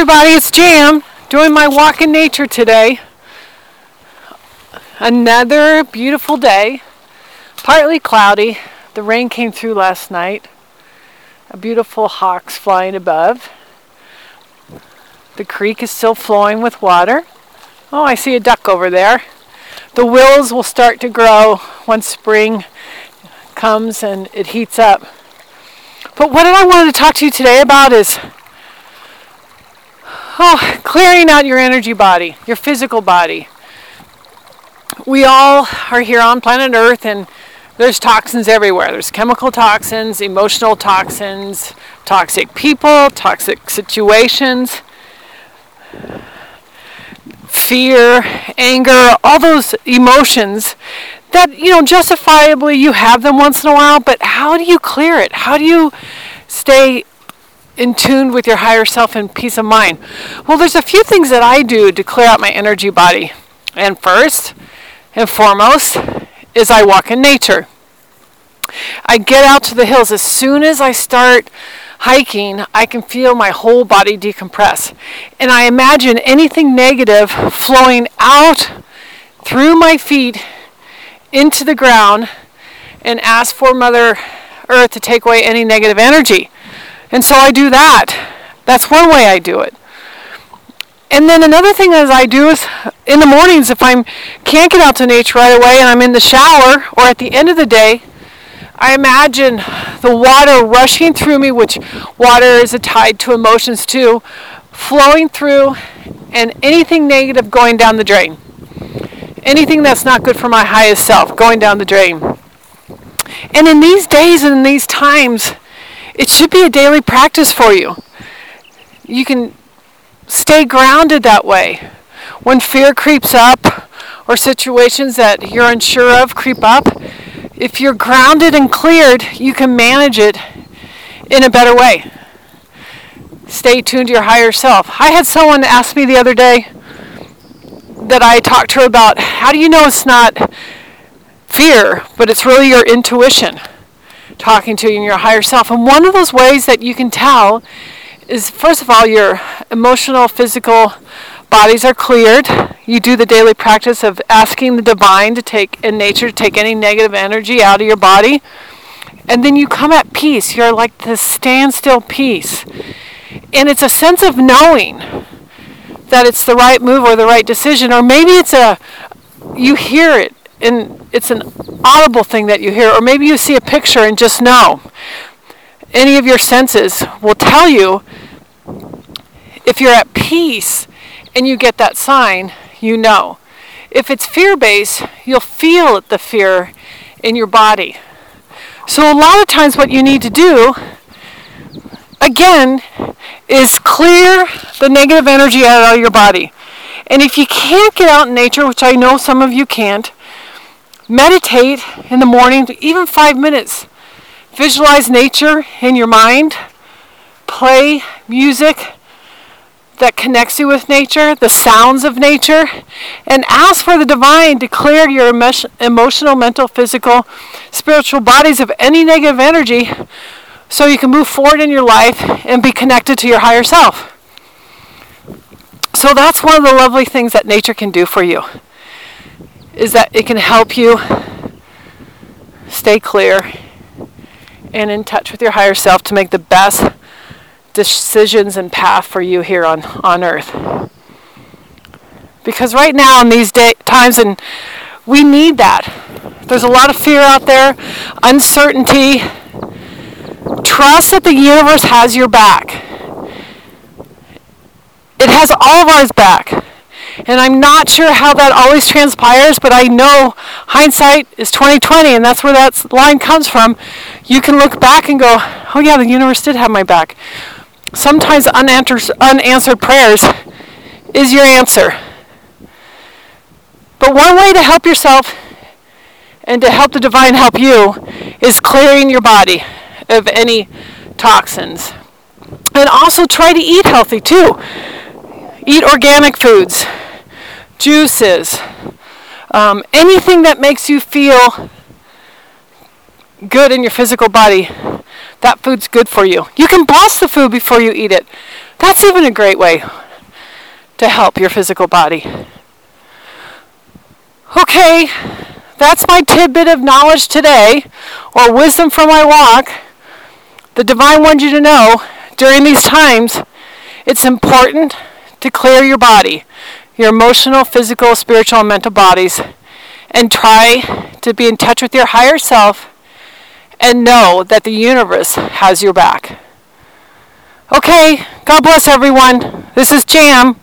everybody, it's Jam doing my walk in nature today. Another beautiful day, partly cloudy. The rain came through last night. A beautiful hawks flying above. The creek is still flowing with water. Oh, I see a duck over there. The willows will start to grow once spring comes and it heats up. But what I wanted to talk to you today about is oh, clearing out your energy body, your physical body. We all are here on planet Earth and there's toxins everywhere. There's chemical toxins, emotional toxins, toxic people, toxic situations fear, anger, all those emotions that, you know, justifiably you have them once in a while, but how do you clear it? How do you stay in tune with your higher self and peace of mind? Well, there's a few things that I do to clear out my energy body. And first and foremost is I walk in nature. I get out to the hills as soon as I start hiking, I can feel my whole body decompress. And I imagine anything negative flowing out through my feet into the ground and ask for Mother Earth to take away any negative energy. And so I do that. That's one way I do it. And then another thing as I do is in the mornings if I can't get out to nature right away and I'm in the shower or at the end of the day, I imagine the water rushing through me, which water is tied to emotions too, flowing through, and anything negative going down the drain. Anything that's not good for my highest self going down the drain. And in these days and in these times, it should be a daily practice for you. You can stay grounded that way. When fear creeps up or situations that you're unsure of creep up, if you're grounded and cleared, you can manage it in a better way. Stay tuned to your higher self. I had someone ask me the other day that I talked to her about how do you know it's not fear, but it's really your intuition talking to your higher self. And one of those ways that you can tell is first of all your emotional, physical, bodies are cleared. You do the daily practice of asking the divine to take in nature to take any negative energy out of your body. And then you come at peace. You're like this standstill peace. And it's a sense of knowing that it's the right move or the right decision. Or maybe it's a you hear it and it's an audible thing that you hear, or maybe you see a picture and just know. Any of your senses will tell you if you're at peace and you get that sign, you know. If it's fear based, you'll feel the fear in your body. So, a lot of times, what you need to do, again, is clear the negative energy out of your body. And if you can't get out in nature, which I know some of you can't, meditate in the morning, even five minutes. Visualize nature in your mind, play music that connects you with nature, the sounds of nature, and ask for the divine to clear your emotional, mental, physical, spiritual bodies of any negative energy so you can move forward in your life and be connected to your higher self. So that's one of the lovely things that nature can do for you is that it can help you stay clear and in touch with your higher self to make the best decisions and path for you here on, on earth. Because right now in these day, times and we need that. There's a lot of fear out there, uncertainty. Trust that the universe has your back. It has all of ours back. And I'm not sure how that always transpires, but I know hindsight is 2020 and that's where that line comes from. You can look back and go, "Oh yeah, the universe did have my back." sometimes unanswered, unanswered prayers is your answer. But one way to help yourself and to help the divine help you is clearing your body of any toxins. And also try to eat healthy too. Eat organic foods, juices, um, anything that makes you feel good in your physical body that food's good for you. You can bless the food before you eat it. That's even a great way to help your physical body. Okay, that's my tidbit of knowledge today, or wisdom from my walk. The divine wants you to know during these times, it's important to clear your body, your emotional, physical, spiritual, and mental bodies, and try to be in touch with your higher self and know that the universe has your back. Okay, God bless everyone. This is Jam.